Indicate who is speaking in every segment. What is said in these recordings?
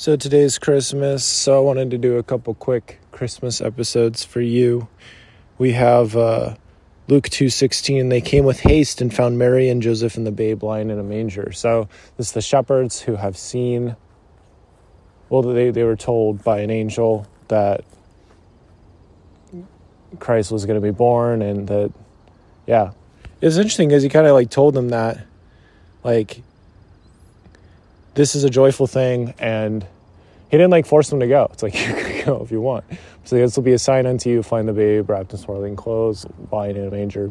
Speaker 1: So today's Christmas, so I wanted to do a couple quick Christmas episodes for you. We have uh, Luke 2:16, they came with haste and found Mary and Joseph and the babe lying in a manger. So this is the shepherds who have seen well they, they were told by an angel that Christ was going to be born and that yeah. It's interesting because he kind of like told them that like this is a joyful thing and he didn't like force them to go. It's like you can go if you want. So this will be a sign unto you find the babe wrapped in swaddling clothes lying in a manger.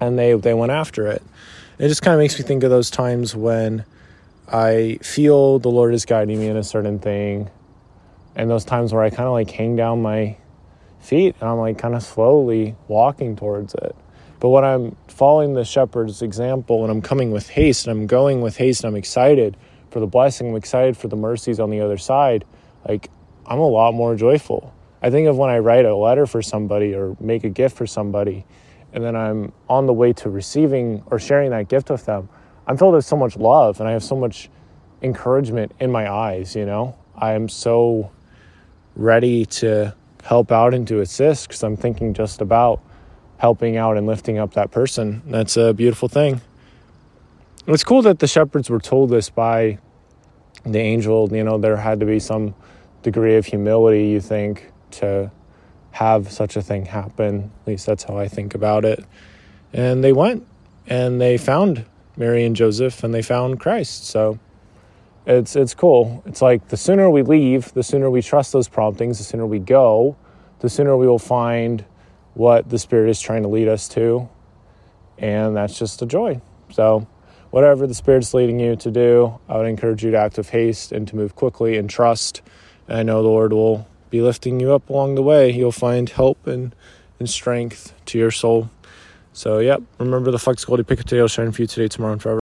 Speaker 1: And they they went after it. It just kind of makes me think of those times when i feel the lord is guiding me in a certain thing and those times where i kind of like hang down my feet and i'm like kind of slowly walking towards it. But when i'm following the shepherd's example and i'm coming with haste and i'm going with haste and i'm excited for the blessing. I'm excited for the mercies on the other side. Like, I'm a lot more joyful. I think of when I write a letter for somebody or make a gift for somebody, and then I'm on the way to receiving or sharing that gift with them. I'm filled with so much love and I have so much encouragement in my eyes, you know? I am so ready to help out and to assist because I'm thinking just about helping out and lifting up that person. That's a beautiful thing. It's cool that the shepherds were told this by the angel. You know, there had to be some degree of humility, you think, to have such a thing happen. At least that's how I think about it. And they went and they found Mary and Joseph and they found Christ. So it's it's cool. It's like the sooner we leave, the sooner we trust those promptings, the sooner we go, the sooner we will find what the Spirit is trying to lead us to. And that's just a joy. So whatever the Spirit's leading you to do, I would encourage you to act with haste and to move quickly and trust. And I know the Lord will be lifting you up along the way. You'll find help and, and strength to your soul. So, yep, remember the Flex Goldie Pick Potato shine for you today, tomorrow, and forever.